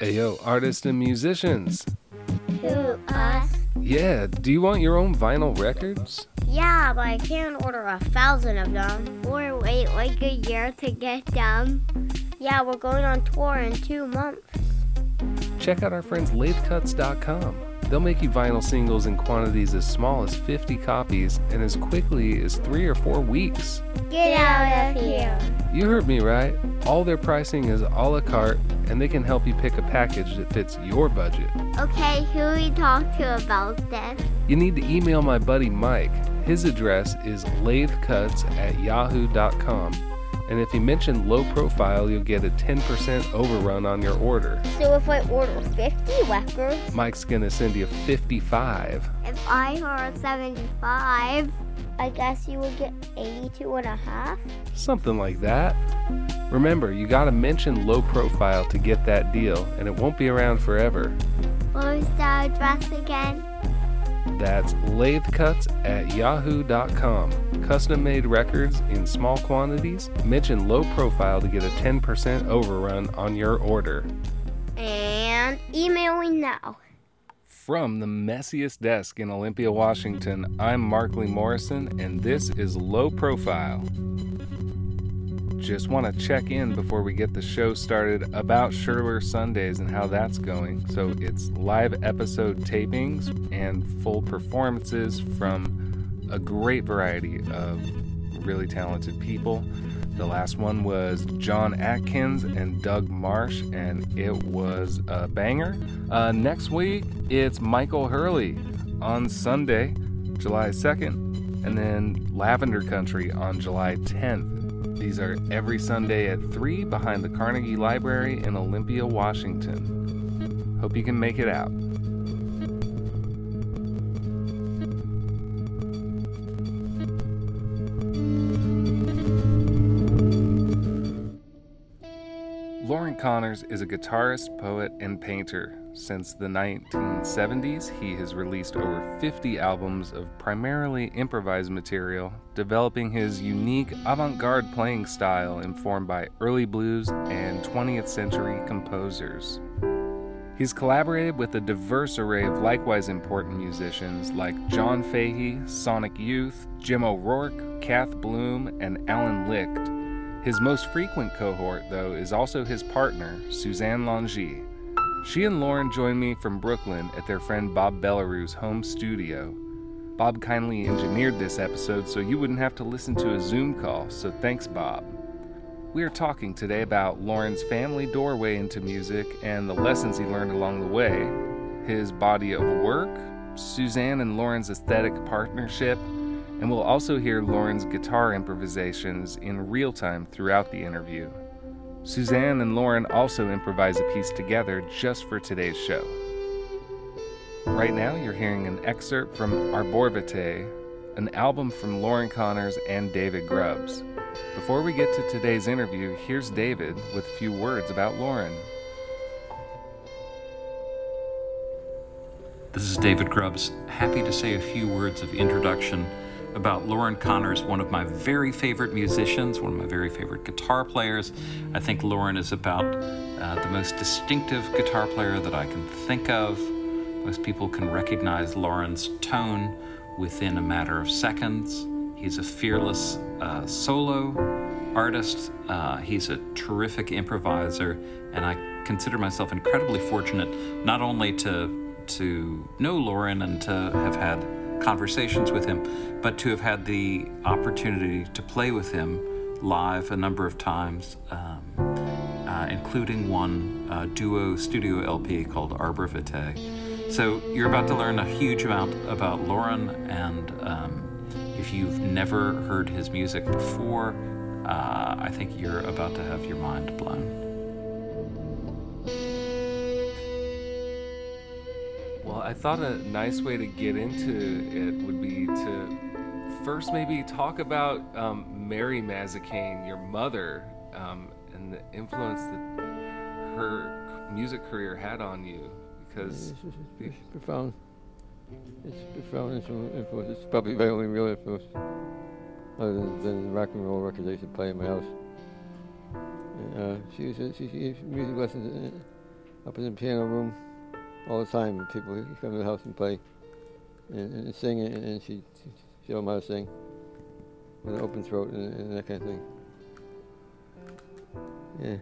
Ayo, artists and musicians. Who, us? Yeah, do you want your own vinyl records? Yeah, but I can't order a thousand of them. Or wait like a year to get them. Yeah, we're going on tour in two months. Check out our friends lathecuts.com. They'll make you vinyl singles in quantities as small as 50 copies and as quickly as three or four weeks. Get out of here. You heard me right. All their pricing is a la carte, and they can help you pick a package that fits your budget. Okay, who we talk to about this? You need to email my buddy Mike. His address is lathecuts at yahoo.com. And if you mention low profile, you'll get a 10% overrun on your order. So if I order 50 records, Mike's gonna send you 55. if I order 75, I guess you would get 82 and a half? Something like that. Remember, you gotta mention low profile to get that deal, and it won't be around forever. What was the address again? That's lathecuts at yahoo.com. Custom made records in small quantities. Mention low profile to get a 10% overrun on your order. And emailing now. From the messiest desk in Olympia, Washington, I'm Markley Morrison, and this is Low Profile. Just want to check in before we get the show started about Sherler Sundays and how that's going. So it's live episode tapings and full performances from a great variety of really talented people. The last one was John Atkins and Doug Marsh, and it was a banger. Uh, next week, it's Michael Hurley on Sunday, July 2nd, and then Lavender Country on July 10th. These are every Sunday at 3 behind the Carnegie Library in Olympia, Washington. Hope you can make it out. Connors is a guitarist, poet, and painter. Since the 1970s, he has released over 50 albums of primarily improvised material, developing his unique avant garde playing style informed by early blues and 20th century composers. He's collaborated with a diverse array of likewise important musicians like John Fahey, Sonic Youth, Jim O'Rourke, Kath Bloom, and Alan Licht. His most frequent cohort, though, is also his partner, Suzanne Langille. She and Loren joined me from Brooklyn at their friend Bob Bellerue's home studio. Bob kindly engineered this episode so you wouldn't have to listen to a Zoom call, so thanks, Bob. We are talking today about Loren's family doorway into music and the lessons he learned along the way, his body of work, Suzanne and Loren's aesthetic partnership, and we'll also hear Loren's guitar improvisations in real time throughout the interview. Suzanne and Loren also improvise a piece together just for today's show. Right now, you're hearing an excerpt from Arbor Vitae, an album from Loren Connors and David Grubbs. Before we get to today's interview, here's David with a few words about Loren. This is David Grubbs. Happy to say a few words of introduction about Loren Connors, one of my very favorite musicians, one of my very favorite guitar players. I think Loren is about uh, the most distinctive guitar player that I can think of. Most people can recognize Loren's tone within a matter of seconds. He's a fearless uh, solo artist. Uh, he's a terrific improviser, and I consider myself incredibly fortunate not only to to know Loren and to have had conversations with him, but to have had the opportunity to play with him live a number of times, um, uh, including one uh, duo studio LP called Arbor Vitae. So you're about to learn a huge amount about Loren, and um, if you've never heard his music before, uh, I think you're about to have your mind blown. Well, I thought a nice way to get into it would be to first maybe talk about um, Mary Mazzacane, your mother, um, and the influence that her music career had on you. Because It's, it's, it's profound. It's profound influence. It's probably my only real influence, other than, than the rock and roll records I used to play in my house. And, uh, she was she, she music lessons up in the piano room all the time. People come to the house and play and, and sing, and, and she she don't know how to sing with an open throat and, and that kind of thing. Yeah.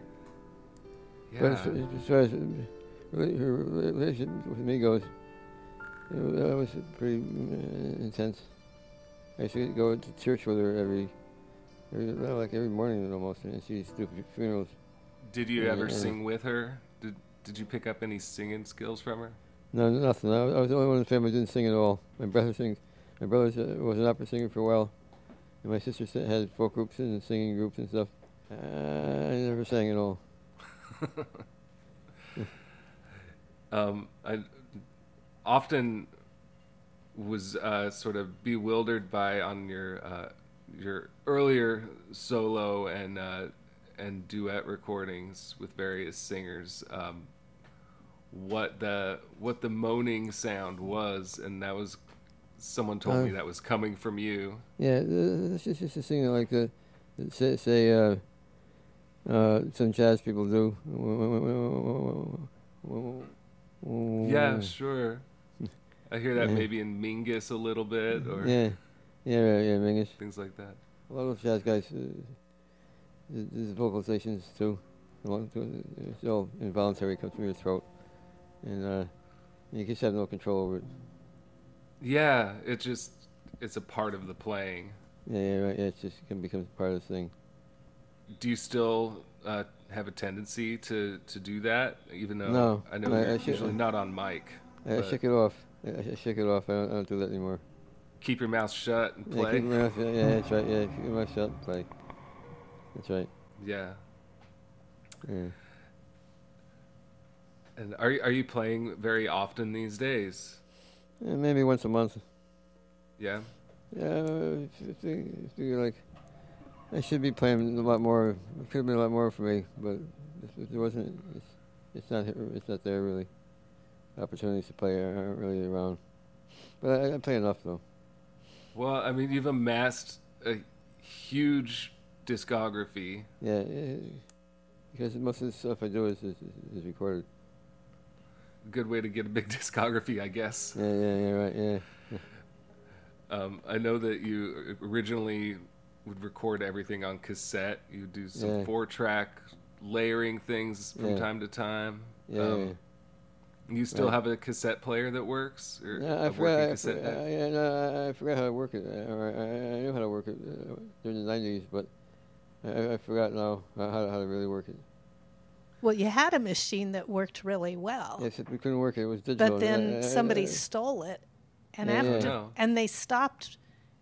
But as, Yeah. as far as her relationship with me goes, that was pretty uh, intense. I used to go to church with her every, every like every morning almost, and she used to do funerals. Did you Yeah, ever yeah. sing with her? Did you pick up any singing skills from her? No, nothing. I, was- I was the only one in the family who didn't sing at all. My brother sings. My brother uh, was an opera singer for a while, and my sister had folk groups and singing groups and stuff. Uh, I never sang at all. Um, I often was uh, sort of bewildered by on your uh, your earlier solo and uh, and duet recordings with various singers. Um, what the what the moaning sound was, and that was someone told me Uh. that was coming from you. Yeah, uh, it's just, just a thing like the say, say uh, uh, some jazz people do. Yeah, sure. I hear that. Yeah. maybe in Mingus a little bit, or Yeah, yeah, yeah, yeah, Mingus. things like that. A lot of jazz guys, uh, there's vocalizations too. Of- It's all involuntary, comes from your throat, and uh, you just have no control over it. Yeah, it just it's a part of the playing. Yeah, yeah, right. Yeah, it just can become part of the thing. Do you still uh, have a tendency to, to do that, even though No, I know I- I usually not on mic? I, shake it off. I, shake it off. I don't, I don't do that anymore. Keep your mouth shut and Yeah, play. keep my mouth, yeah, yeah, that's right. Yeah, keep my mouth shut. Play. That's right. Yeah. Yeah. And are you- are you playing very often these days? Yeah, maybe once a month. Yeah. Yeah, I figure, figure like I should be playing a lot more. It could have been a lot more for me, but if, if there wasn't, it's, it's not it's not there really. Opportunities to play aren't really around. But I, I play enough though. Well, I mean, you've amassed a huge discography. Yeah, yeah, because most of the stuff I do is is, is recorded. Good way to get a big discography, I guess. Yeah, yeah, yeah, right, yeah. Um, I know that you originally would record everything on cassette. You do some Yeah. four-track layering things from Yeah. time to time. Yeah, Um. You still Right. have a cassette player that works, or Yeah, I forgot. I, cassette I, yeah, no, I, I forgot how to work it. Uh, or I, I knew how to work it uh, during the '90s, but I, I forgot now how, how to really work it. Well, you had a machine that worked really well, Yes, we couldn't work it. It was digital. but then I- I- somebody I- stole it, and Yeah, yeah. after No. and they stopped.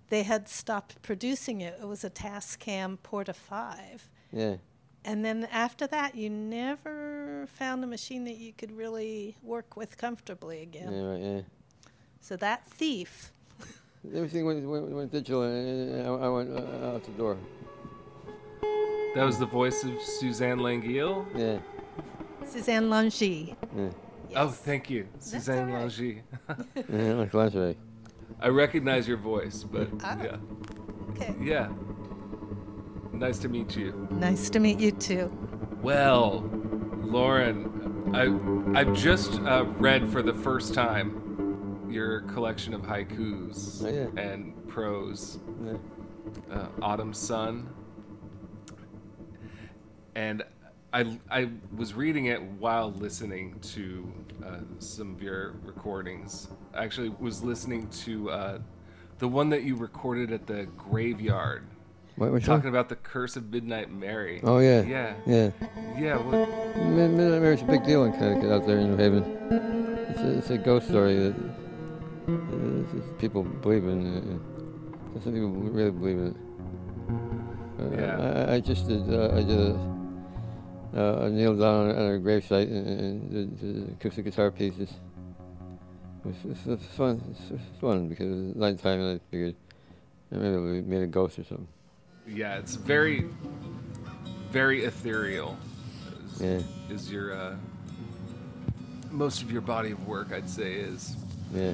They had stopped producing it. It was a Tascam Porta Five, yeah, and then after that, you never found a machine that you could really work with comfortably again. yeah, right, yeah. So that thief, Everything went, went, went digital, and I, I went uh, out the door. That was the voice of Suzanne Langille. Yeah, Suzanne Langy. yeah, Oh, thank you, Suzanne all right. Langy. yeah like lingerie. I recognize your voice, but Ah. yeah, Okay. yeah. Nice to meet you. Nice to meet you too. Well, Loren, I I've just uh, read for the first time your collection of haikus Oh, yeah. and prose, Yeah. uh, Autumn Sun, and I I was reading it while listening to uh, some of your recordings. I actually was listening to uh, the one that you recorded at the graveyard. What, which Talking one? about the curse of Midnight Mary. Oh yeah, Yeah. yeah. Yeah. What, Midnight Mary's a big deal in Connecticut out there in New Haven. It's a, it's a ghost story that uh, people believe in. Uh, some people really believe in it. Uh, Yeah. I, I just did. Uh, I did a, uh, a kneel down on a gravesite and, and did, acoustic guitar pieces. It was, fun. It's, it's fun because it was nighttime and I figured uh, maybe we made a ghost or something. yeah, it's very, very ethereal. Is, Yeah. is your uh, most of your body of work, I'd say, is. Yeah.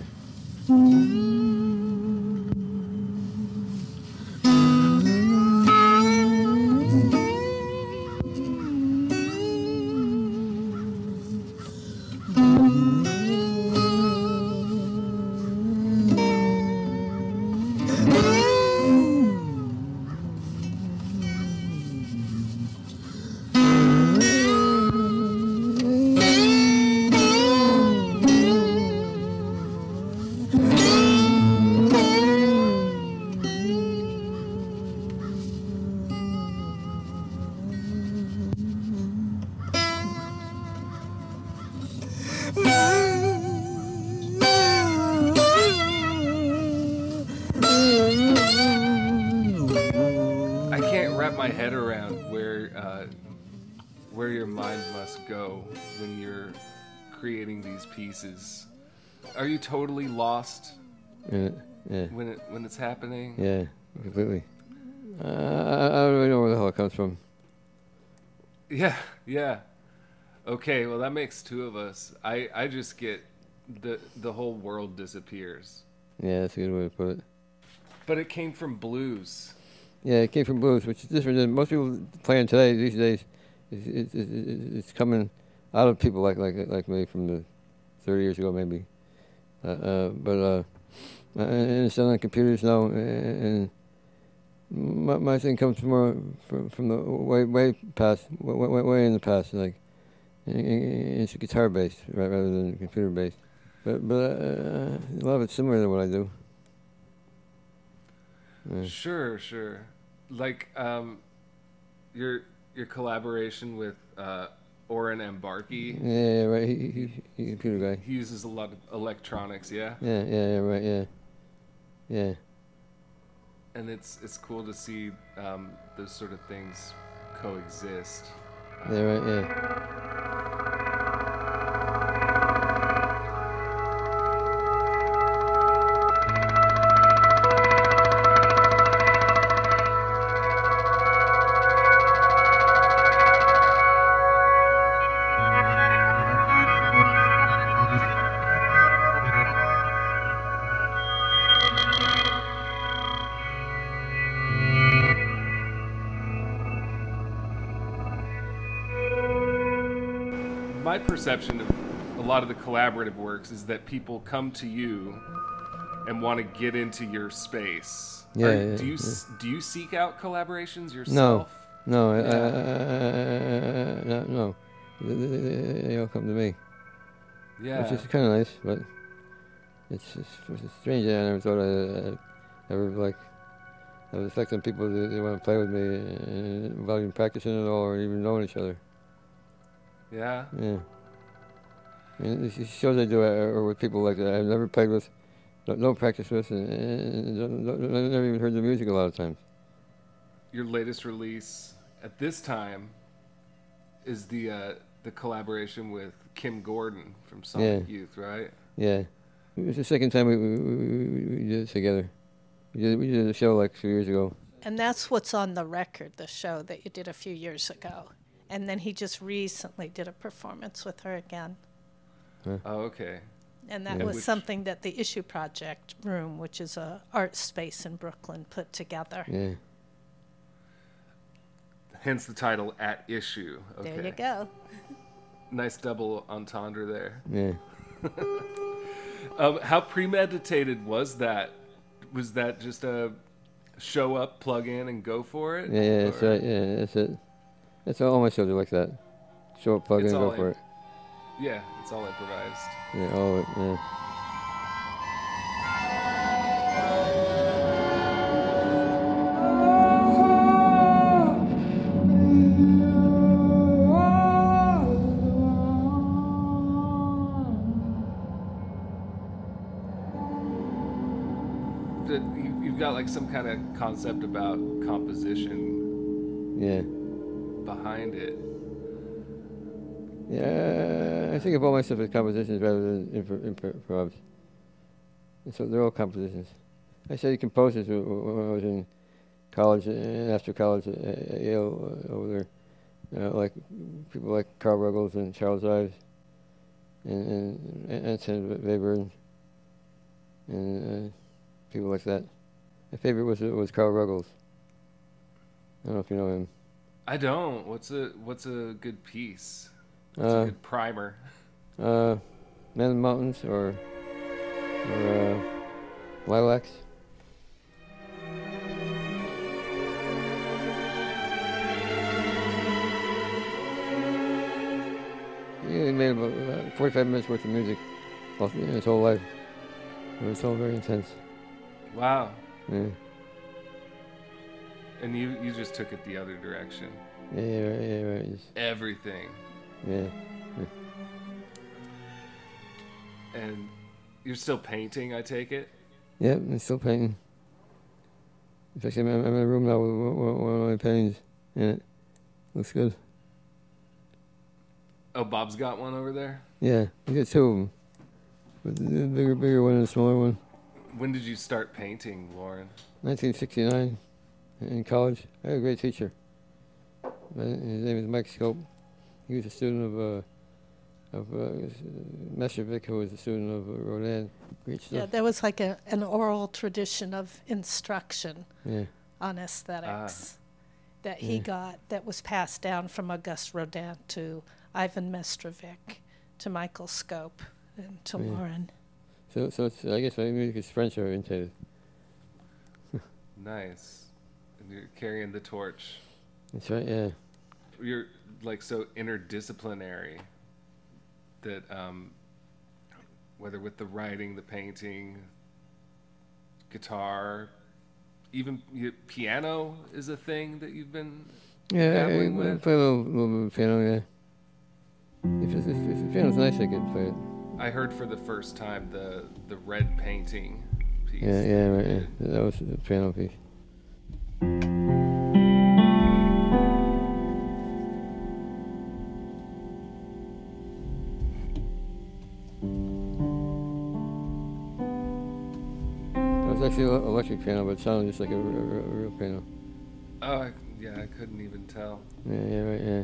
These pieces. Are you totally lost Yeah, yeah, when it when it's happening? yeah, completely. Uh, I I don't really know where the hell it comes from. Yeah, yeah. Okay, well that makes two of us. I I just get the the whole world disappears. Yeah, that's a good way to put it. But it came from blues. Yeah, it came from blues, which is different than most people playing today these days. It's, it's, it's, it's coming out of people like like like me from the 30 years ago, maybe. Uh, uh, but uh, and it's done on computers now, and my, my thing comes more from from the way way past, way way, in the past, like it's guitar based ra- rather than computer based. But but uh, a lot of it's similar to what I do. Yeah. Sure, sure. Like um, your your collaboration with uh, Oren Ambarchi. Yeah, yeah, right. He, he, he, computer guy. He uses a lot of electronics, yeah, Yeah, yeah, yeah, right, yeah, yeah, and it's it's cool to see um, those sort of things coexist. yeah, right, yeah. Perception of a lot of the collaborative works is that people come to you and want to get into your space. Yeah, Are- yeah, do you yeah. do you seek out collaborations No, yourself? no, uh, Yeah. uh, no, no. They, all come to me, Yeah. which is kind of nice, but it's, it's, it's strange. I never thought I'd uh, ever like have an effect on people that they want to play with me uh, without even practicing at all or even knowing each other. yeah. Yeah. And these shows I do are are with people like that I've never played with, don't, don't practice with, and, and don't, don't, I've never even heard the music a lot of times. Your latest release at this time is the uh, the collaboration with Kim Gordon from Sonic Youth, right? Yeah. It was the second time we, we, we, we- we did it together. We did, we did a show like a few years ago. And that's what's on the record, the show that you did a few years ago. And then he just recently did a performance with her again. Oh, okay. And that Yeah. was Which- something that the Issue Project Room, which is a art space in Brooklyn, put together. Yeah. Hence the title "At Issue." Okay. There you go. Nice double entendre there. Yeah. Um, how premeditated was that? Was that just a show up, plug in, and go for it? Yeah, yeah, that's Or- right. Yeah, that's it. That's all, all my shows are like that. Show up, plug It's in, and all go for it. Yeah, it's all improvised. Yeah, all it. Yeah. You, you've got like some kind of concept about composition Yeah. behind it. Yeah, I think of all my stuff as compositions rather than impro- impro- improvs. And so they're all compositions. I studied composers wh- wh- when I was in college and after college at at Yale uh, over there. Uh, like people like Carl Ruggles and Charles Ives and, and, and Anton Webern and, and uh, people like that. My favorite was was Carl Ruggles. I don't know if you know him. I don't. What's a what's a good piece? What's Uh, a good primer? Uh, Men and Mountains or or uh, Lilacs. Yeah, he made about uh, 45 minutes worth of music his whole life. It was all very intense. Wow. Yeah, And you you just took it the other direction. yeah, yeah, right, yeah, right. Just, Everything. Yeah. And you're still painting, I take it. Yep, I'm still painting. In fact, I'm, I'm in a room now with one, of my paintings. in it looks good. Oh, Bob's got one over there. Yeah, you got two of them. But the bigger, bigger one and the smaller one. When did you start painting, Loren? 1969 in college. I had a great teacher. His name is Mike Scope. He was a student of uh, of uh, Mestrovic, who was a student of uh, Rodin. Great Yeah, there was like a, an oral tradition of instruction Yeah, on aesthetics that he Yeah. got that was passed down from Auguste Rodin to Ivan Mestrovic to Michael Scope and to Yeah. Loren. So, so it's, I guess my music is French oriented. Nice. And you're carrying the torch. That's right. Yeah. You're like so interdisciplinary that um, whether with the writing, the painting, guitar, even piano is a thing that you've been. Yeah, I, I, play a little, little bit of piano. Yeah. If, it's, if, if the piano's nice, I can play it. I heard for the first time the the red painting piece. Yeah, yeah, right. Yeah. That was the piano piece. Was actually an electric piano, but it sounded just like a, a, a real piano. Oh, I, yeah, I couldn't even tell. Yeah, yeah, right, yeah.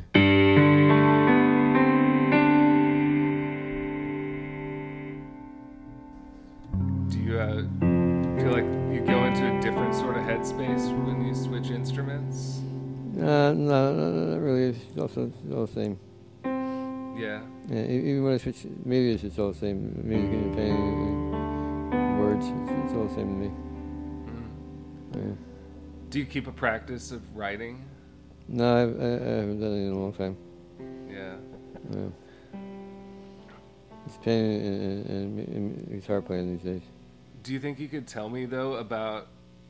Do you uh, feel like you go into a different sort of headspace when you switch instruments? Uh, no, no, no, not really. It's also it's all the same. Yeah. Yeah, even when I switch medias, it's all the same. Music and painting, it's, it's all the same to me. Mm. Yeah. Do you keep a practice of writing? No, I, I, I haven't done it in a long time. Yeah. Yeah. It's painting and, and, and, and guitar playing these days. Do you think you could tell me though about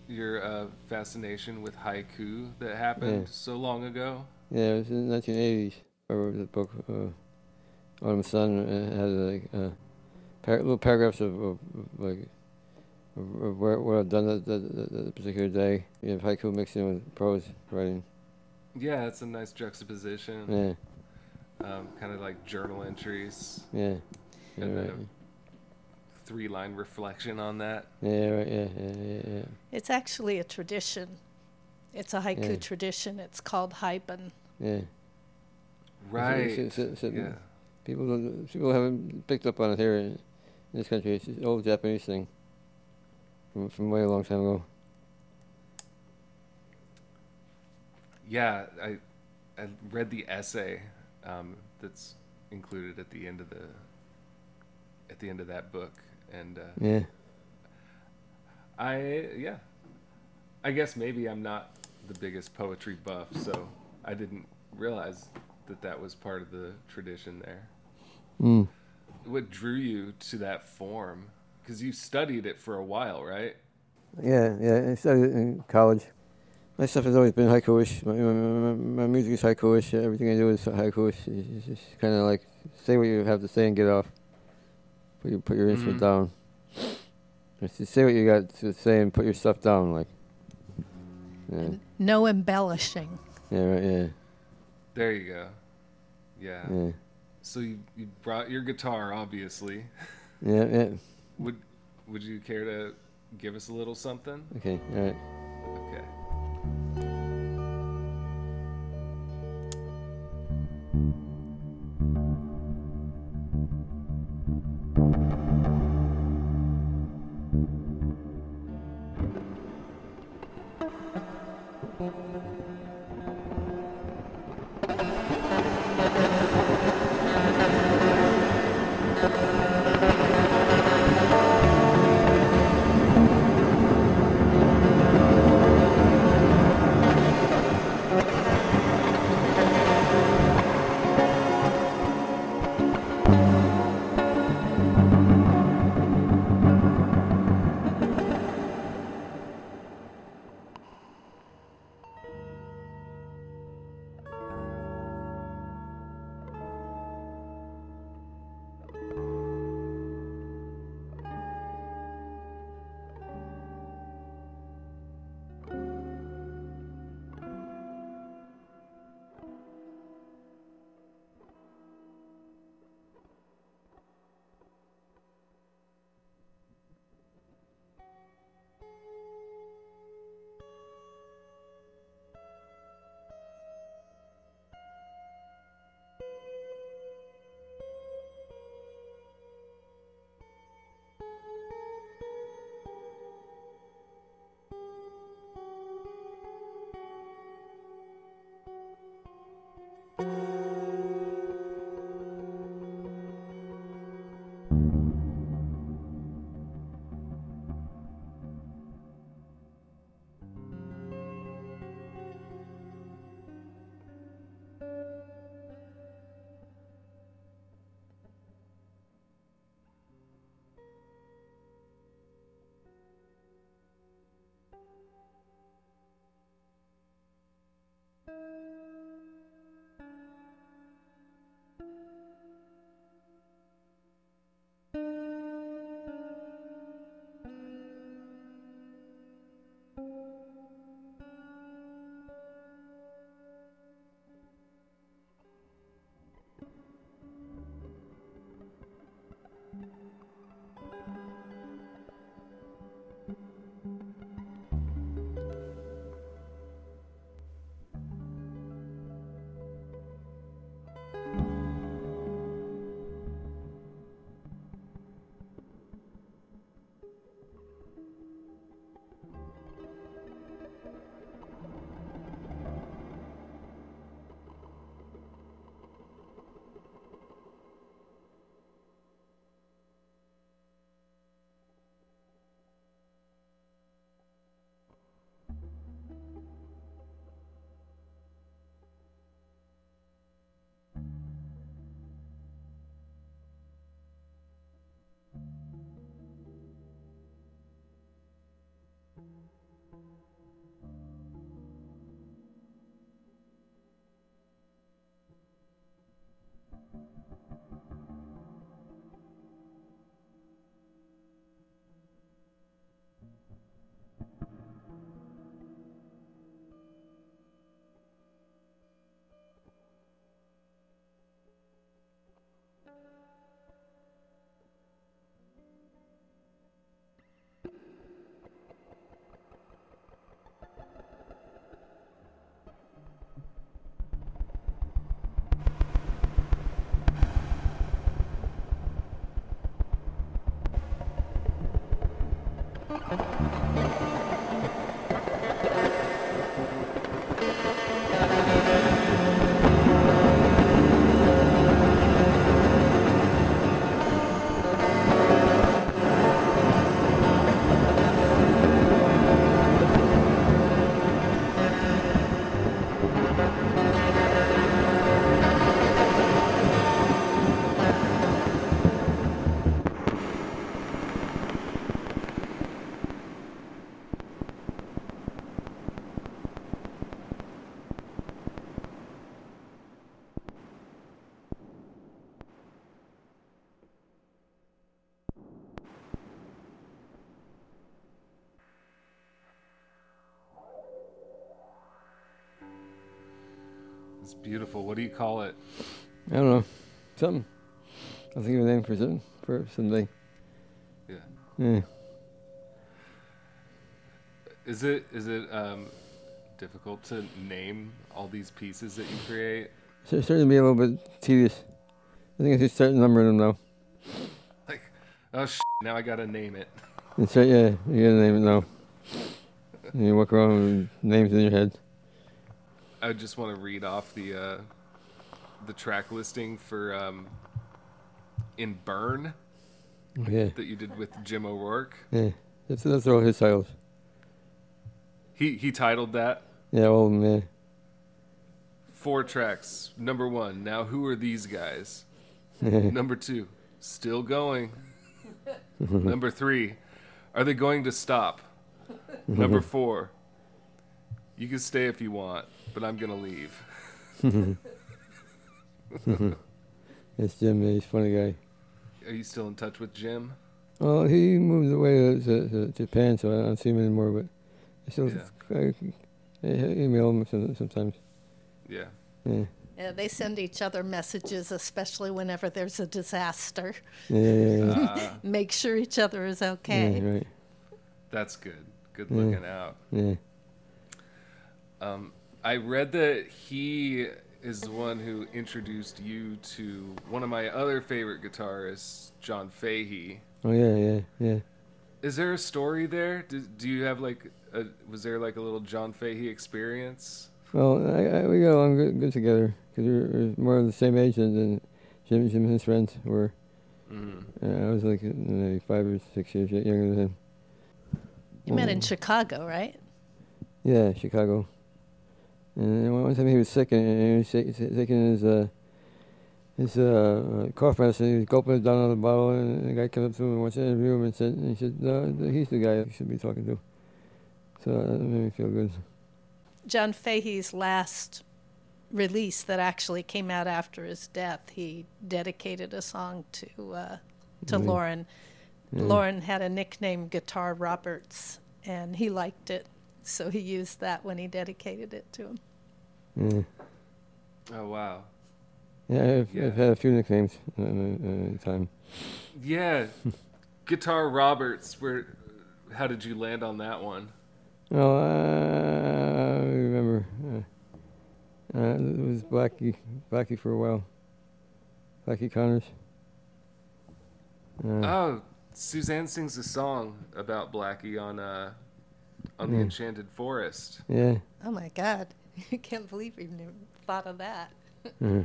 your uh, fascination with haiku that happened Yeah. so long ago? Yeah, it was in the 1980s. I wrote the book, uh, Autumn Sun, had like uh, par- little paragraphs of, of, of like of, of where, what I've done that, that, that, that particular day. You have haiku mixed in with prose writing. Yeah, it's a nice juxtaposition. Yeah, Um, kind of like journal entries, yeah. Yeah, And then right. three line reflection on that. Yeah, right, yeah, yeah, yeah, yeah. It's actually a tradition. It's a haiku Yeah. tradition. It's called haibun. yeah. Right. So- so- so- Yeah. People don't, people haven't picked up on it here in, in this country. It's an old Japanese thing from from way a long time ago. Yeah, I I read the essay um, that's included at the end of the at the end of that book, and uh, Yeah, I yeah, I guess maybe I'm not the biggest poetry buff, so I didn't realize that that was part of the tradition there. mm. What drew you to that form? Because you studied it for a while, right? yeah, yeah. I studied it in college. My stuff has always been haikuish. My, my, my, my music is haikuish. Everything I do is haikuish. It's, it's just kind of like say what you have to say and get off. Put your put your instrument Mhm. down. It's just say what you got to say and put your stuff down. Like, yeah, No embellishing. yeah, right, yeah, There you go. Yeah. yeah, So you, you brought your guitar, obviously. yeah, yeah. Would Would you care to give us a little something? Okay, all right. Okay. It's Beautiful. What do you call it? I don't know. Something. I'll think of a name for something for someday. Yeah. Yeah. Is it is it um, difficult to name all these pieces that you create? So it's starting to be a little bit tedious. I think I should start numbering them now. Like, oh sh- now I gotta name it. And start, yeah, you gotta name it now. You walk around with names in your head. I just want to read off the uh, the track listing for um, in Bern Oh, yeah, that you did with Jim O'Rourke. yeah. That's, all his titles. He he titled that Yeah, them, yeah. four tracks. Number one, now who are these guys? Number two, still going. Number three, are they going to stop? Number four, you can stay if you want, but I'm gonna leave. It's Jim, he's a funny guy. Are you still in touch with Jim? Well, he moved away to, to, to Japan, so I don't see him anymore, but I still I, I email him some- sometimes. Yeah. Yeah, Yeah, they send each other messages, especially whenever there's a disaster. yeah, yeah, yeah. Uh, Make sure each other is yeah, okay. right. that's good. Good Yeah. looking out. Yeah. Um, I read that he is the one who introduced you to one of my other favorite guitarists, John Fahey. Oh, yeah, yeah, yeah. Is there a story there? Do, do you have like a, was there like a little John Fahey experience? Well, I, I, we got along good, good together because we were, we were more of the same age than, than Jim, Jim and his friends were. Mm. Uh, I was like maybe five or six years younger than him. You met in Oh. Chicago, right? Yeah, Chicago. And one time he was sick and, he was sick, sick- taking his uh, his uh, cough medicine. He was gulping it down on the bottle, and the guy came up to him and wants to interview him and said, and he said, "No, he's the guy you should be talking to." So that made me feel good. John Fahey's last release that actually came out after his death, he dedicated a song to uh, to Really? Loren. Yeah. Loren had a nickname, Guitar Roberts, and he liked it, so he used that when he dedicated it to him. Yeah, Oh wow. yeah, I've, Yeah. I've had a few nicknames uh, uh, time. Yeah. Guitar Roberts. Where? How did you land on that one? Well, uh, I remember. Uh, uh, it was Blackie, Blackie for a while. Blackie Connors. Uh, Oh, Suzanne sings a song about Blackie on uh on the Hmm. Enchanted Forest. yeah. Oh my God! I can't believe we never thought of that. uh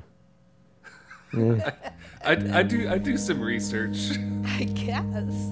yeah. I, I do I do some research. I guess.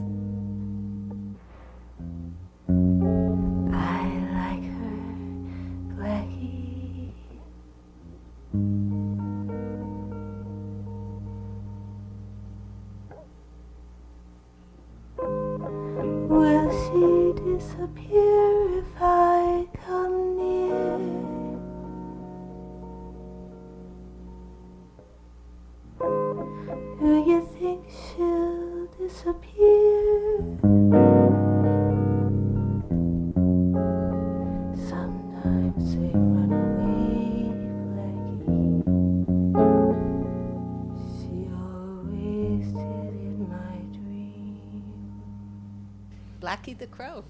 Blackie the Crow.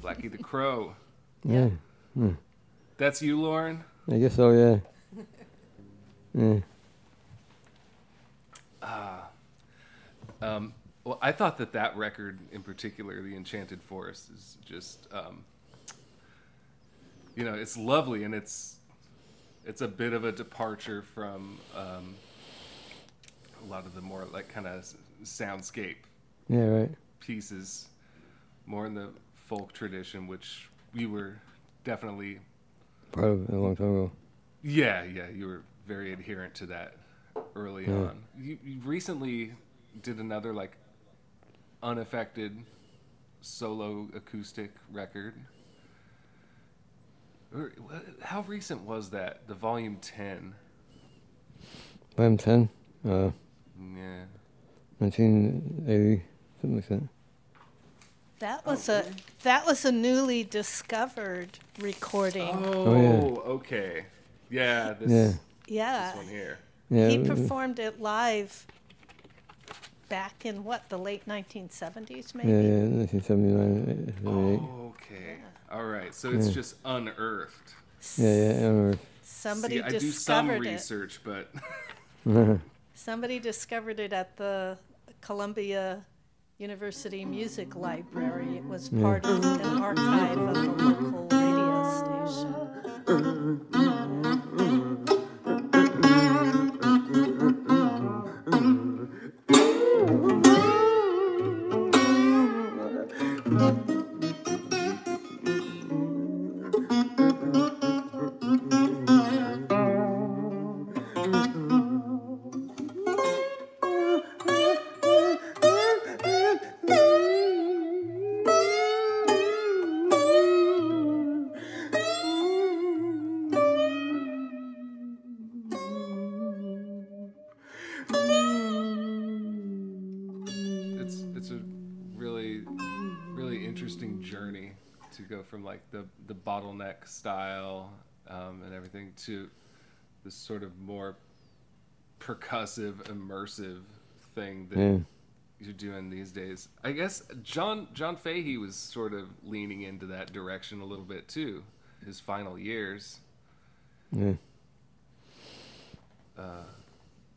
Blackie the Crow. Yeah. That's you, Loren. I guess so, yeah. Yeah. Um, well, I thought that that record in particular, The Enchanted Forest, is just, um, you know, it's lovely and it's it's a bit of a departure from um, a lot of the more like kind of soundscape Yeah, right. pieces, more in the folk tradition, which we were definitely, Part of a long time ago. yeah, yeah, you were very adherent to that early Yeah. on. You, you recently did another like unaffected solo acoustic record. How recent was that? The volume ten. Volume 10, uh, Yeah. 1980, something like that. That oh, was a that was a newly discovered recording. Oh, oh, yeah. okay. Yeah, this, Yeah. yeah, this one here. Yeah. he performed it live back in what the late 1970s, maybe. Yeah, yeah, 1979, Oh, Okay. All right. So it's Yeah. just unearthed. Yeah, yeah, I remember. Somebody See, I do some it. research, but Somebody discovered it at the Columbia University Music Library. It was part of an archive of a local radio station. Like the the bottleneck style um, and everything to this sort of more percussive, immersive thing that Yeah. you're doing these days. I guess John John Fahey was sort of leaning into that direction a little bit too. His final years. Yeah.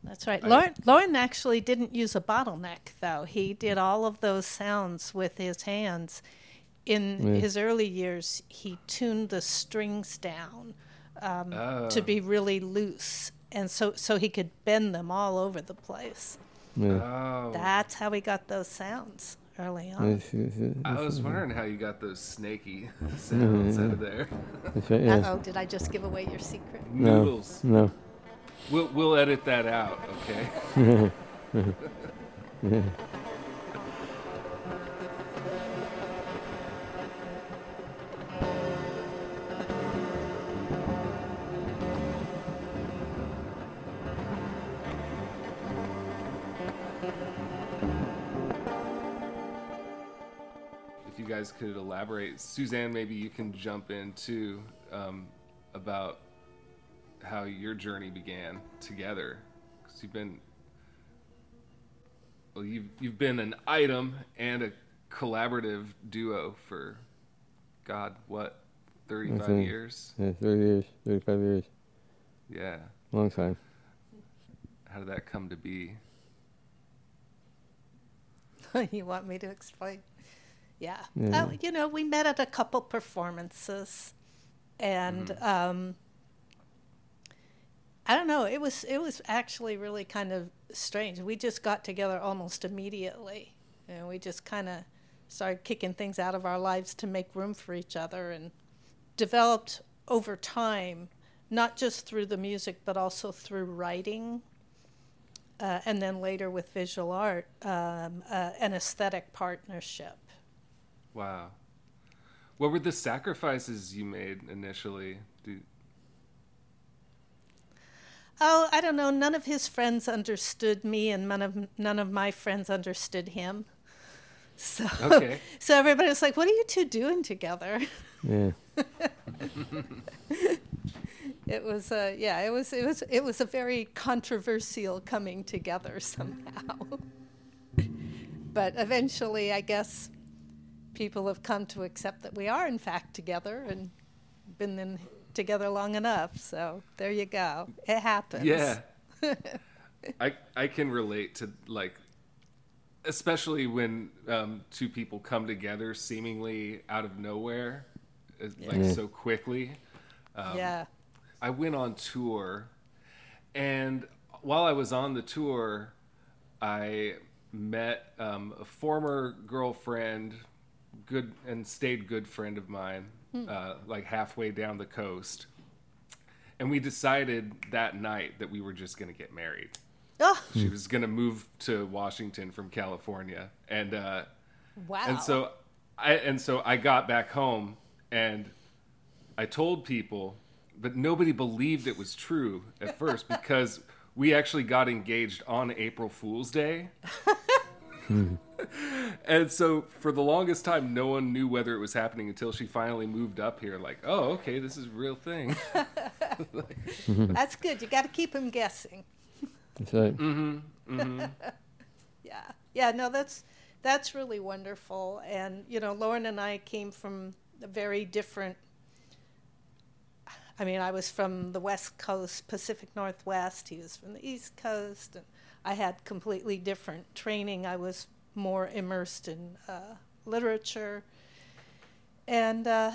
That's right. I- Loren, Loren actually didn't use a bottleneck, though. He did all of those sounds with his hands. In Yeah. his early years, he tuned the strings down um, Oh. to be really loose, and so so he could bend them all over the place. Yeah. Oh, That's how he got those sounds early on. I was wondering how you got those snaky sounds out of there. it's right, yeah. Uh oh, did I just give away your secret? No. Noodles. No. We'll we'll edit that out. Okay. If guys could elaborate, Suzanne, maybe you can jump in too um, about how your journey began together, because you've been well, you've you've been an item and a collaborative duo for God, what, thirty five years? Yeah, 30 years, 35 years. Yeah. Long time. How did that come to be? you want me to explain? Yeah. Yeah. Uh, you know, we met at a couple performances, and um, I don't know. It was it was actually really kind of strange. We just got together almost immediately, and we just kind of started kicking things out of our lives to make room for each other, and developed over time, not just through the music, but also through writing uh, and then later with visual art, um, uh, an aesthetic partnership. Wow. What were the sacrifices you made initially? Do, Oh, I don't know. None of his friends understood me, and none of none of my friends understood him. So, Okay. so everybody was like, "What are you two doing together?" Yeah. It was, uh, yeah, it was, it was, it was a very controversial coming together somehow. but eventually, I guess people have come to accept that we are in fact together and been in, together long enough. So there you go. It happens. Yeah. I I can relate to like especially when um, two people come together seemingly out of nowhere uh, like so quickly. yeah. I went on tour and while I was on the tour I met um, a former girlfriend good and stayed good friend of mine uh, like halfway down the coast. And we decided that night that we were just going to get married. Oh, she was going to move to Washington from California, and uh, wow. and so I and so I got back home and I told people, but nobody believed it was true at first because we actually got engaged on April Fool's Day. and so for the longest time no one knew whether it was happening until she finally moved up here like oh okay this is a real thing That's good. You got to keep them guessing. That's right. Mm-hmm, mm-hmm. Yeah. Yeah, no, that's that's really wonderful. And you know, Loren and I came from a very different I mean, I was from the West Coast, Pacific Northwest. He was from the East Coast, and I had completely different training. I was more immersed in uh, literature, and uh,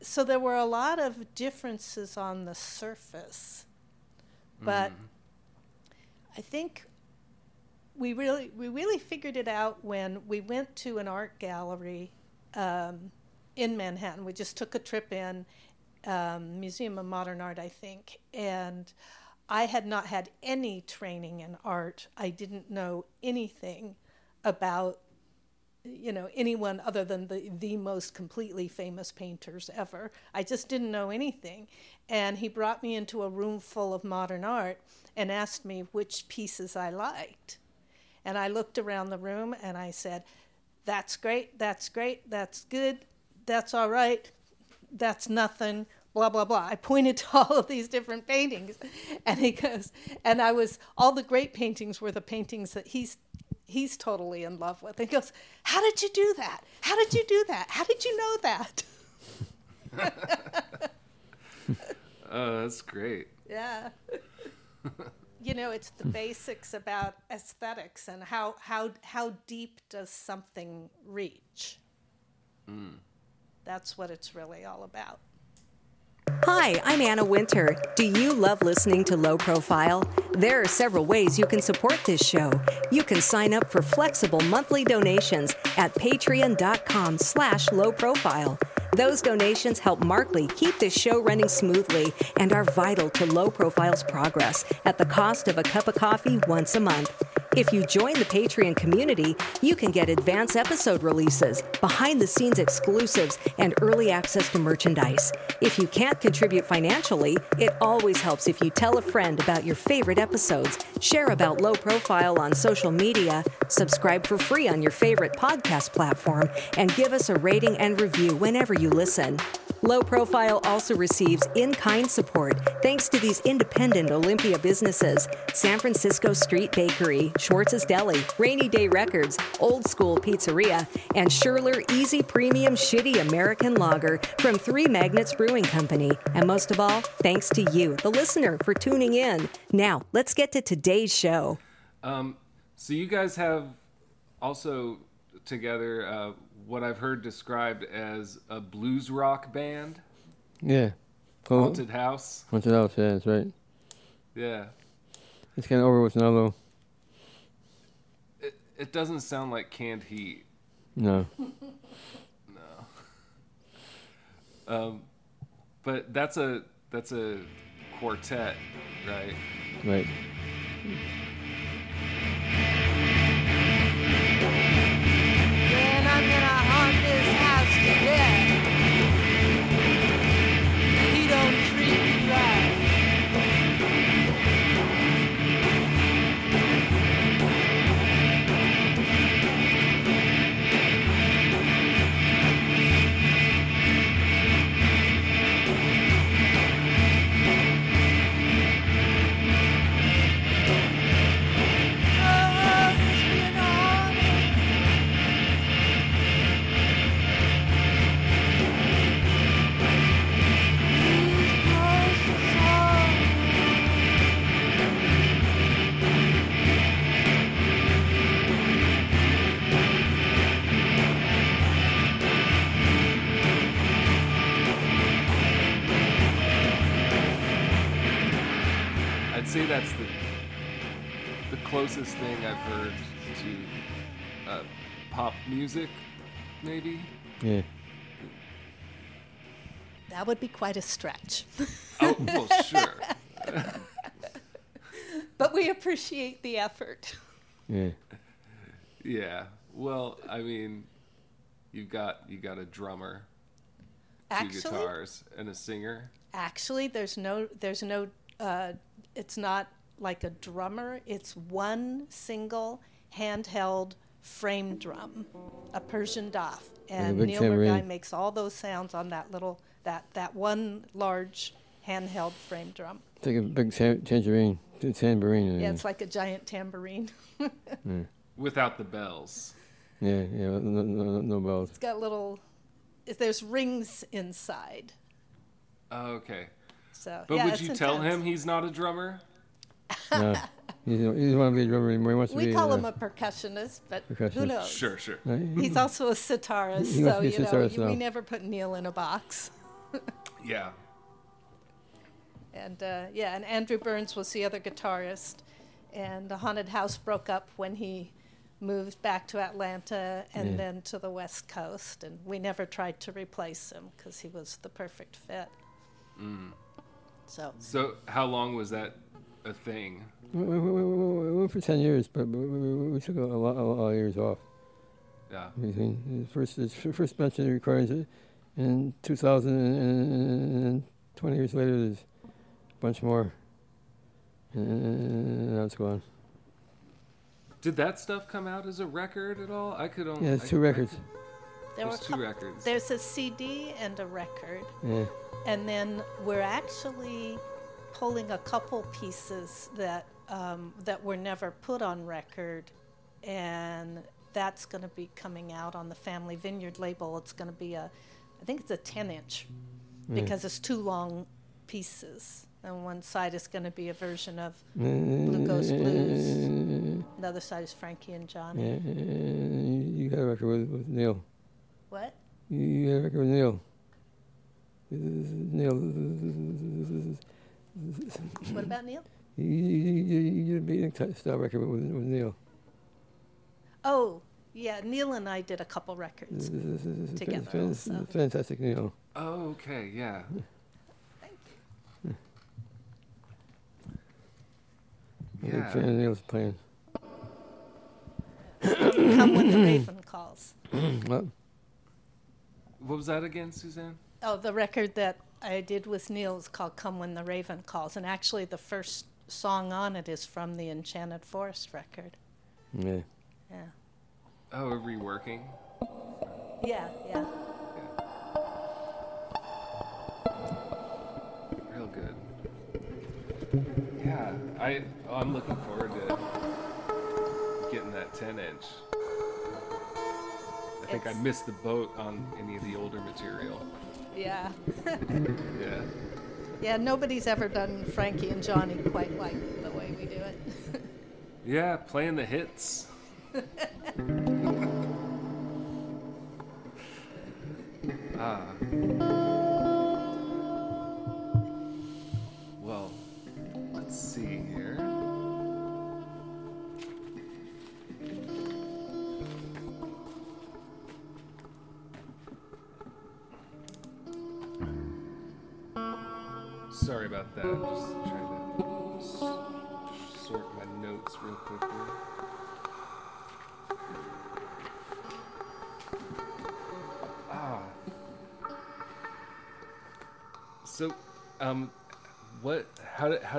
so there were a lot of differences on the surface. But I think we really we really figured it out when we went to an art gallery um, in Manhattan. We just took a trip in um, Museum of Modern Art, I think, and I had not had any training in art. I didn't know anything about you know anyone other than the the most completely famous painters ever. I just didn't know anything, and he brought me into a room full of modern art and asked me which pieces I liked. And I looked around the room and I said, That's great, that's great, that's good, that's all right, that's nothing, blah, blah, blah. I pointed to all of these different paintings. And he goes, And I was, all the great paintings were the paintings that he's. He's totally in love with. And he goes, How did you do that? How did you do that? How did you know that? oh that's great Yeah. you know, it's the basics about aesthetics and how how how deep does something reach. Hmm. That's what it's really all about. Hi, I'm Anna Winter. Do you love listening to Low Profile? There are several ways you can support this show. You can sign up for flexible monthly donations at patreon.com slash low profile. Those donations help Markley keep this show running smoothly and are vital to Low Profile's progress at the cost of a cup of coffee once a month. If you join the Patreon community, you can get advance episode releases, behind the scenes exclusives, and early access to merchandise. If you can't contribute financially, it always helps if you tell a friend about your favorite episodes, share about low profile on social media, subscribe for free on your favorite podcast platform, and give us a rating and review whenever you listen. Low Profile also receives in kind support thanks to these independent Olympia businesses San Francisco Street Bakery, Schwartz's Deli, Rainy Day Records, Old School Pizzeria, and Schurler Easy Premium Shitty American Lager from Three Magnets Brewing Company. And most of all, thanks to you, the listener, for tuning in. Now, let's get to today's show. Um, so you guys have also together uh, what I've heard described as a blues rock band, Yeah. Haunted House. Haunted House, yeah, that's right. Yeah, It's kind of over with now, though. It doesn't sound like canned heat. No. no. Um, but that's a that's a quartet, right? Right. Quite a stretch. Oh well, sure. but we appreciate the effort. Yeah. Yeah. Well, I mean, you've got you got a drummer, two guitars, and a singer. actually, there's no, there's no, uh, it's not like a drummer. It's one single handheld frame drum, a Persian Daf, and big Neel Murgai tambourine. makes all those sounds on that little, that that one large handheld frame drum. It's like a big tam- tangerine. Tambourine. Yeah, it's like a giant tambourine. Without the bells. Yeah, yeah, no, no, no, no bells. It's got little, there's rings inside. Oh, okay. So, But yeah, would it's you tell him he's not a drummer? No. he doesn't, he doesn't want to be a drummer anymore. He wants to We be call uh, him a percussionist, but who knows? Sure, sure. He's also a sitarist, He must so be a you know sitarist, you- we never put Neel in a box. Yeah. And uh, yeah, and Andrew Burns was the other guitarist, and the Haunted House broke up when he moved back to Atlanta and Yeah. then to the West Coast, and we never tried to replace him because he was the perfect fit. Mm. So So how long was that a thing? we, we, we, we, we went for 10 years, but we, we, we- we took a lot, a lot of years off. Yeah. First, first mention of recordings uh, in 2000 and, and, and 20 years later, there's a bunch more. And, and now it's gone. Did that stuff come out as a record at all? I could only. Yeah, it's two I records. could- there were There's a two coup- records. There's a CD and a record. Yeah. And then we're actually pulling a couple pieces that um, that were never put on record, and that's going to be coming out on the Family Vineyard label. It's going to be a, I think it's a 10 inch, mm. because it's two long pieces. And one side is going to be a version of Blue Ghost mm. Blues. The other side is Frankie and Johnny. You you got a record with, with Neel. What? You, got a record with Neel. Neel. What about Neel? You, you, you, you did a beating style record with, with Neel. Oh, yeah. Neel and I did a couple records. Together Fan- also. Fantastic Neel. Oh, okay, yeah. Thank you. Yeah. big fan of Neel's playing. Come when the raven calls. What? What was that again, Suzanne? Oh, the record that I did with Neil is called Come When the Raven Calls. And actually, the first song on it is from the Enchanted Forest record. Yeah. Yeah. Oh, a reworking. Yeah, yeah. Real good. Yeah, I oh, I'm looking forward to getting that 10 inch. I think I missed the boat on any of the older material. Yeah. Yeah. Yeah, nobody's ever done Frankie and Johnny quite like the way we do it. Yeah, playing the hits.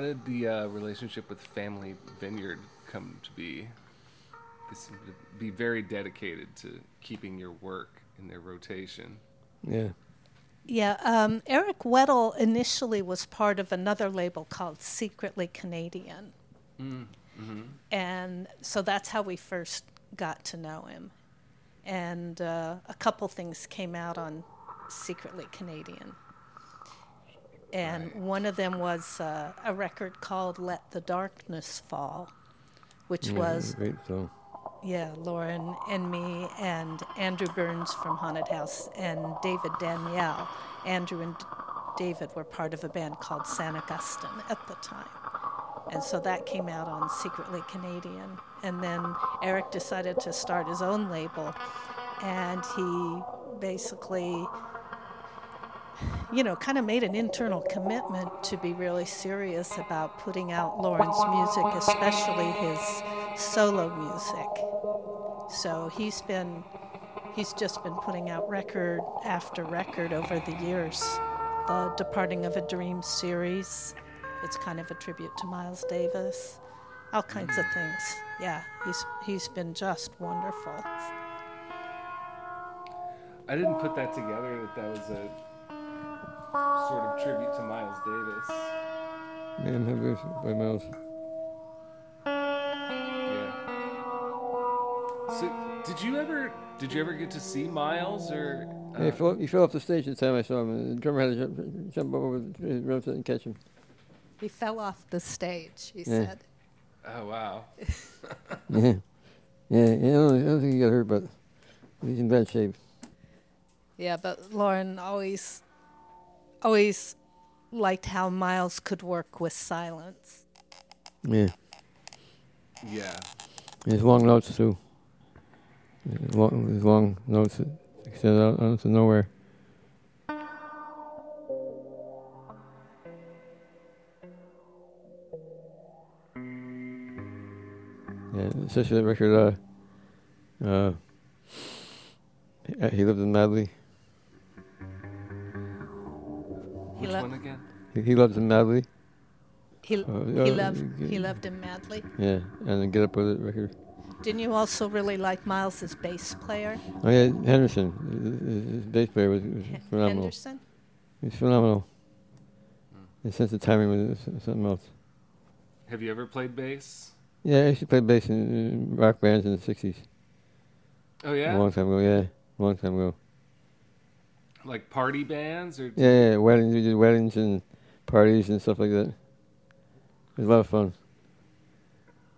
did the uh, relationship with Family Vineyard come to be? They seem to be very dedicated to keeping your work in their rotation. Yeah. Yeah, um, Eric Weddle initially was part of another label called Secretly Canadian. Mm-hmm. And so that's how we first got to know him. And uh, a couple things came out on Secretly Canadian. And Right. one of them was uh, a record called Let the Darkness Fall, which was Great song. yeah, Loren and me and Andrew Burns from Haunted House and David Daniell. Andrew and D- David were part of a band called San Agustin at the time. And so that came out on Secretly Canadian. And then Eric decided to start his own label. And he basically, you know, kind of made an internal commitment to be really serious about putting out Loren's music, especially his solo music. So he's been he's just been putting out record after record over the years. The Departing of a Dream series, it's kind of a tribute to Miles Davis. All kinds of things. Yeah, he's he's been just wonderful. I didn't put that together that that was a sort of tribute to Miles Davis. Man, have this by Miles. Yeah. So, did you ever did you ever get to see Miles or? Yeah, he, uh, fell, he fell off the stage the time I saw him. The drummer had to jump, jump over the drum set and catch him. He fell off the stage, he Yeah. said. oh wow. Yeah. Yeah, yeah I, don't, I don't think he got hurt, but he's in bad shape. Yeah, but Loren always always liked how Miles could work with silence. Yeah. Yeah. His long notes, too. His long, his long notes that extend out, out to nowhere. Yeah, especially that record, uh, uh, he- he lived in Madly. Lo- one again? He, he loves him madly. He, Uh, he yeah, loved he yeah. loved him madly. Yeah, and then Get Up With It record. Didn't you also really like Miles's bass player, Oh yeah, Henderson, his, his bass player was, was H- phenomenal. Henderson? He's phenomenal. His sense of timing was was something else. Have you ever played bass? Yeah, I used to play bass in, in rock bands in the '60s. Oh yeah. A yeah. long time ago, yeah, a long time ago. Like party bands or? Yeah, yeah, weddings. We did weddings and parties and stuff like that. It was a lot of fun.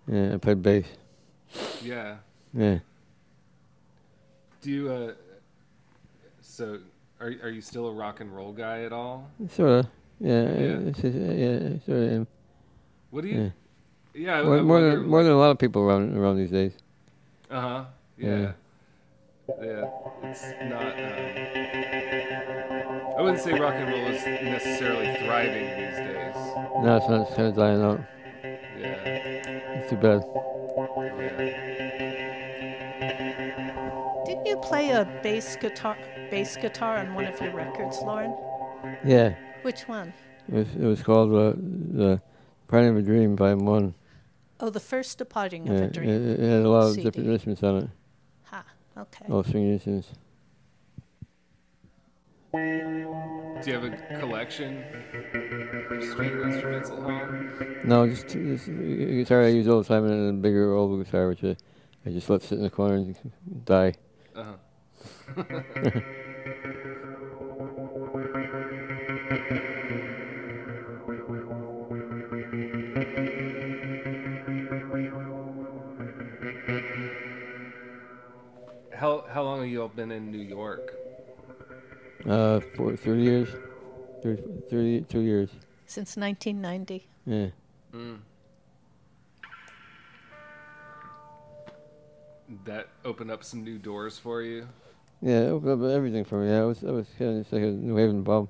Yeah, I played bass. Yeah. Yeah. Do you? Uh, so, Are are you still a rock and roll guy at all? Sort of. Yeah. Yeah. Just, yeah. Sort of. am. What do you? Yeah, I, More, more than more than a lot of people around around these days. Uh huh. Yeah. yeah. Yeah, it's not. Um, I wouldn't say rock and roll is necessarily thriving these days. No, it's not. It's kind of dying out. Yeah. It's too bad. Yeah. Didn't you play a bass guitar bass guitar on one of your records, Loren? Yeah. Which one? It was it was called uh, the Pride of a Dream Volume One. Oh, the first departing Yeah, of a it, dream. it had a lot of CD. different instruments on it. Ha. Okay. All string instruments. Do you have a collection of string instruments at home? No, just this guitar I use all the time, and a bigger old guitar which I, I just let sit in the corner and die. Uh been in New York? Uh, for three years, 30, 32 years. Since 1990. Yeah. Mm. That opened up some new doors for you. Yeah, it opened up everything for me. I was, I was kind of just like a New Haven bum,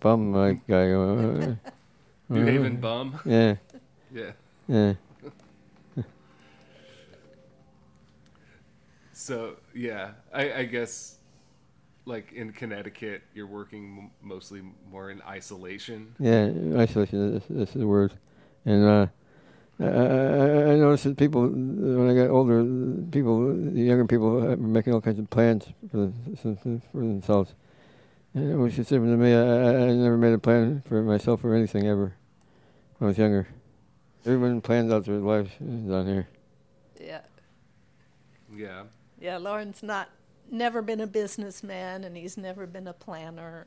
bum like guy. New Haven bum. Yeah, Yeah. yeah. So yeah, I, I guess like in Connecticut, you're working m- mostly more in isolation. Yeah, isolation. That's, that's the word. And uh, I, I, I noticed that people, when I got older, people, the younger people, were making all kinds of plans for, the, for themselves. And it was just different to me. I, I I never made a plan for myself or anything ever when I was younger. Everyone plans out their lives down here. Yeah. Yeah. Yeah, Loren's not never been a businessman and he's never been a planner.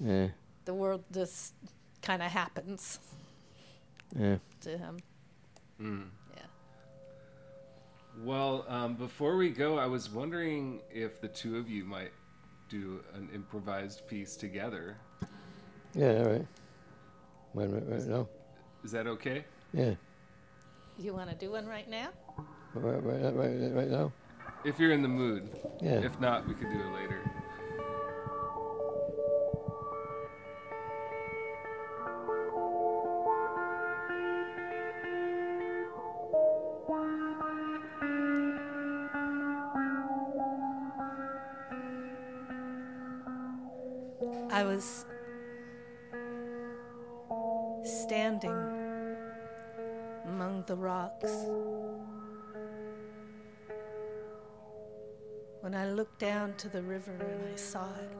Yeah, The world just kind of happens yeah. to him. Mm. Yeah. Well, um, before we go, I was wondering if the two of you might do an improvised piece together. Yeah, all right. Wait a minute, right now? Is that okay? Yeah. You want to do one right now? Right, right, right, right now? If you're in the mood. Yeah. If not, we could do it later. I was standing among the rocks when I looked down to the river and I saw it.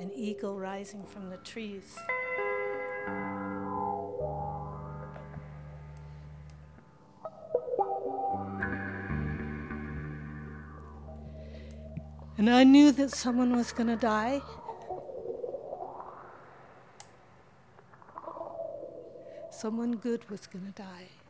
An eagle rising from the trees. And I knew that someone was going to die. Someone good was going to die.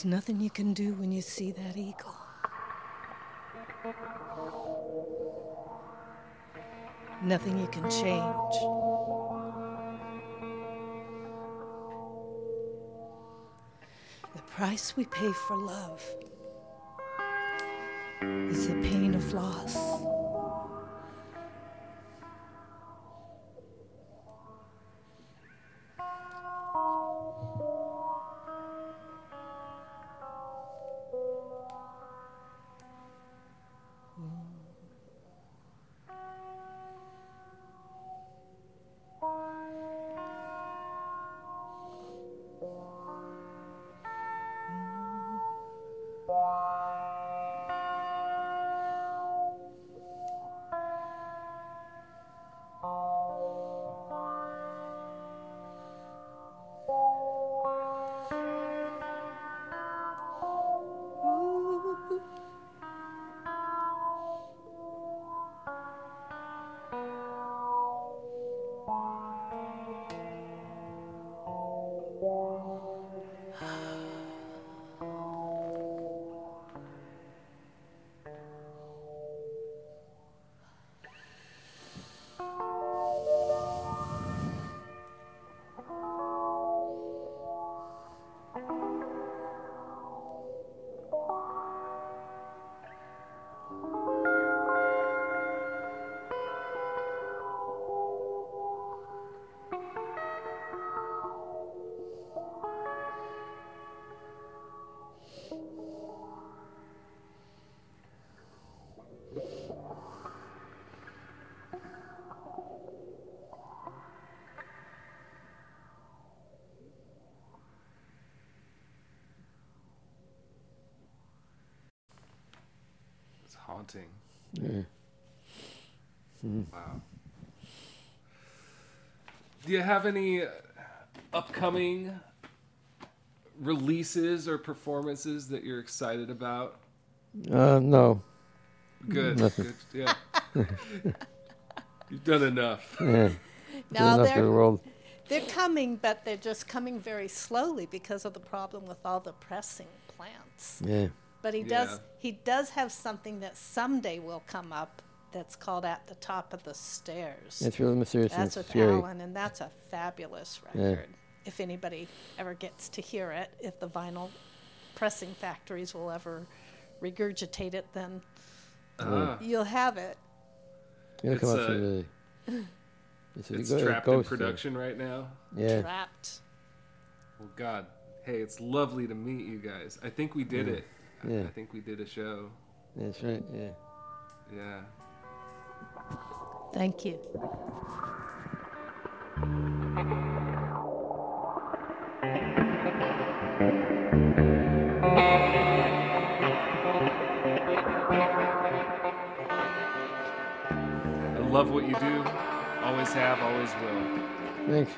There's nothing you can do when you see that eagle. Nothing you can change. The price we pay for love is the pain of loss. Daunting. Yeah. Wow. Do you have any upcoming releases or performances that you're excited about? Uh, no. Good. Nothing. Good. Yeah. You've done enough. Yeah. No, enough they're, world. they're coming, but they're just coming very slowly because of the problem with all the pressing plants. Yeah. But he Yeah. does he does have something that someday will come up that's called At the Top of the Stairs. It's really mysterious That's and with scary. Alan, and that's a fabulous Yeah. record. If anybody ever gets to hear it, if the vinyl pressing factories will ever regurgitate it, then Ah, you'll have it. It'll come It's, out uh, soon. really. It's, a it's go- trapped in ghost, production right now. Yeah. Trapped. Well, God, hey, it's lovely to meet you guys. I think we did it. I- Yeah. I think we did a show. That's right. Yeah. Yeah. Thank you. I love what you do. Always have, always will. Thanks.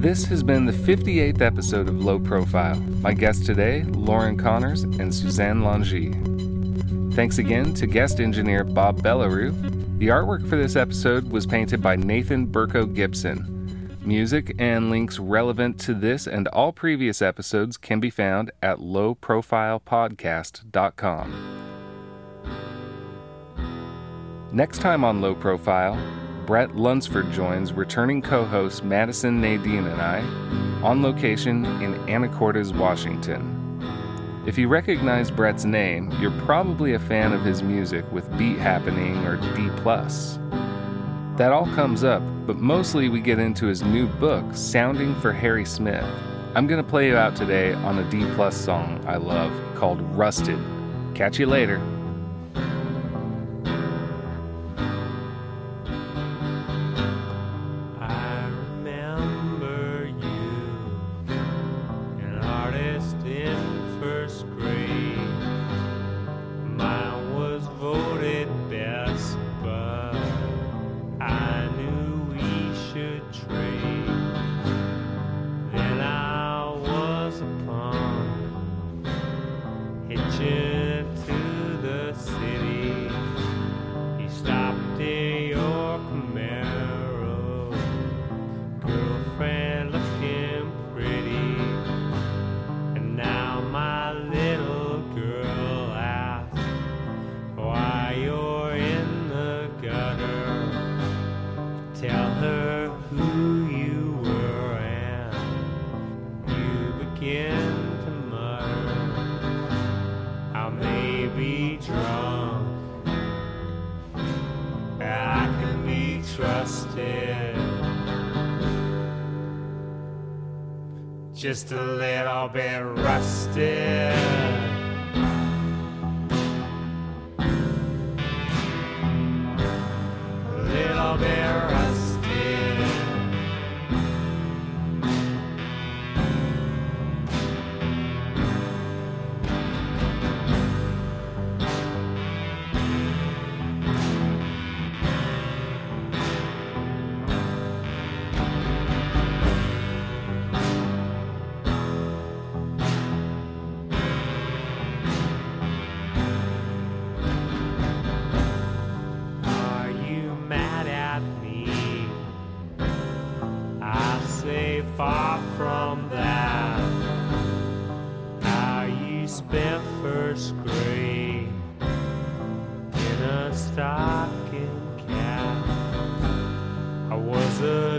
This has been the 58th episode of Low Profile. My guests today, Loren Connors and Suzanne Langille. Thanks again to guest engineer Bob Bellerue. The artwork for this episode was painted by Nathan Burko Gibson. Music and links relevant to this and all previous episodes can be found at lowprofilepodcast.com. Next time on Low Profile, Bret Lunsford joins returning co host Madison Nadine and I on location in Anacortes, Washington. If you recognize Bret's name, you're probably a fan of his music with Beat Happening or D. That all comes up, but mostly we get into his new book, Sounding for Harry Smith. I'm going to play you out today on a D Plus song I love called Rusted. Catch you later. In first grade. Just a little bit rusted.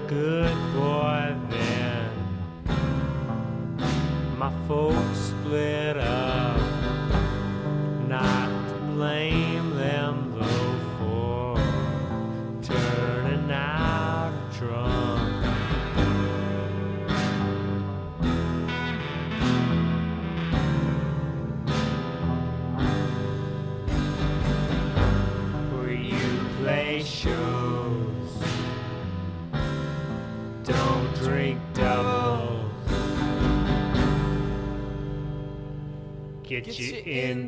Good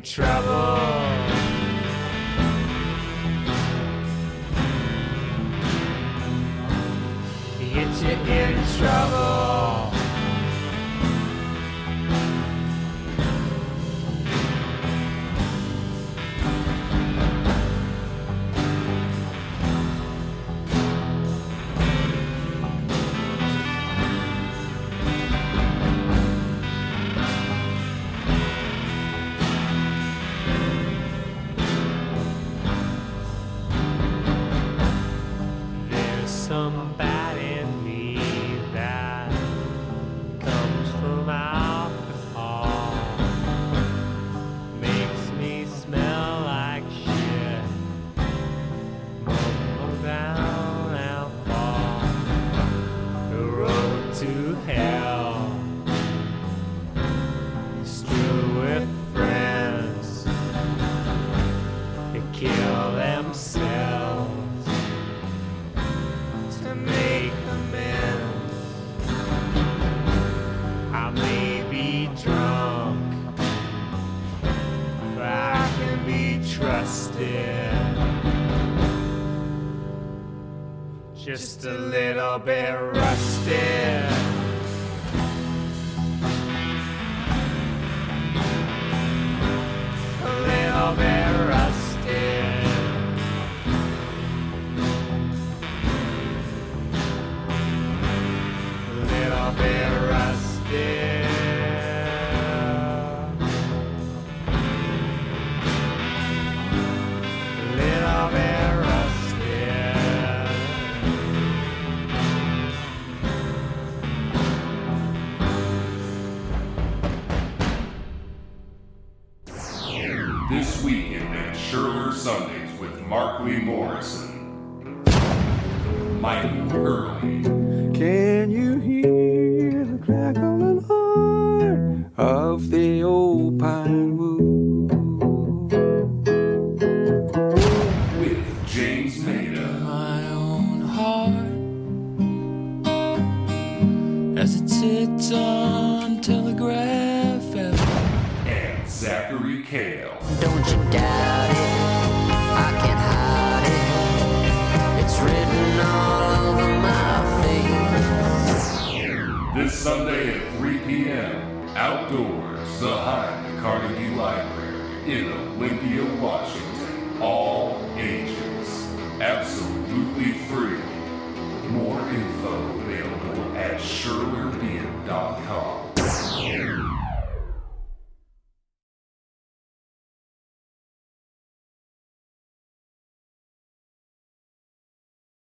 in Just a little bit rusted.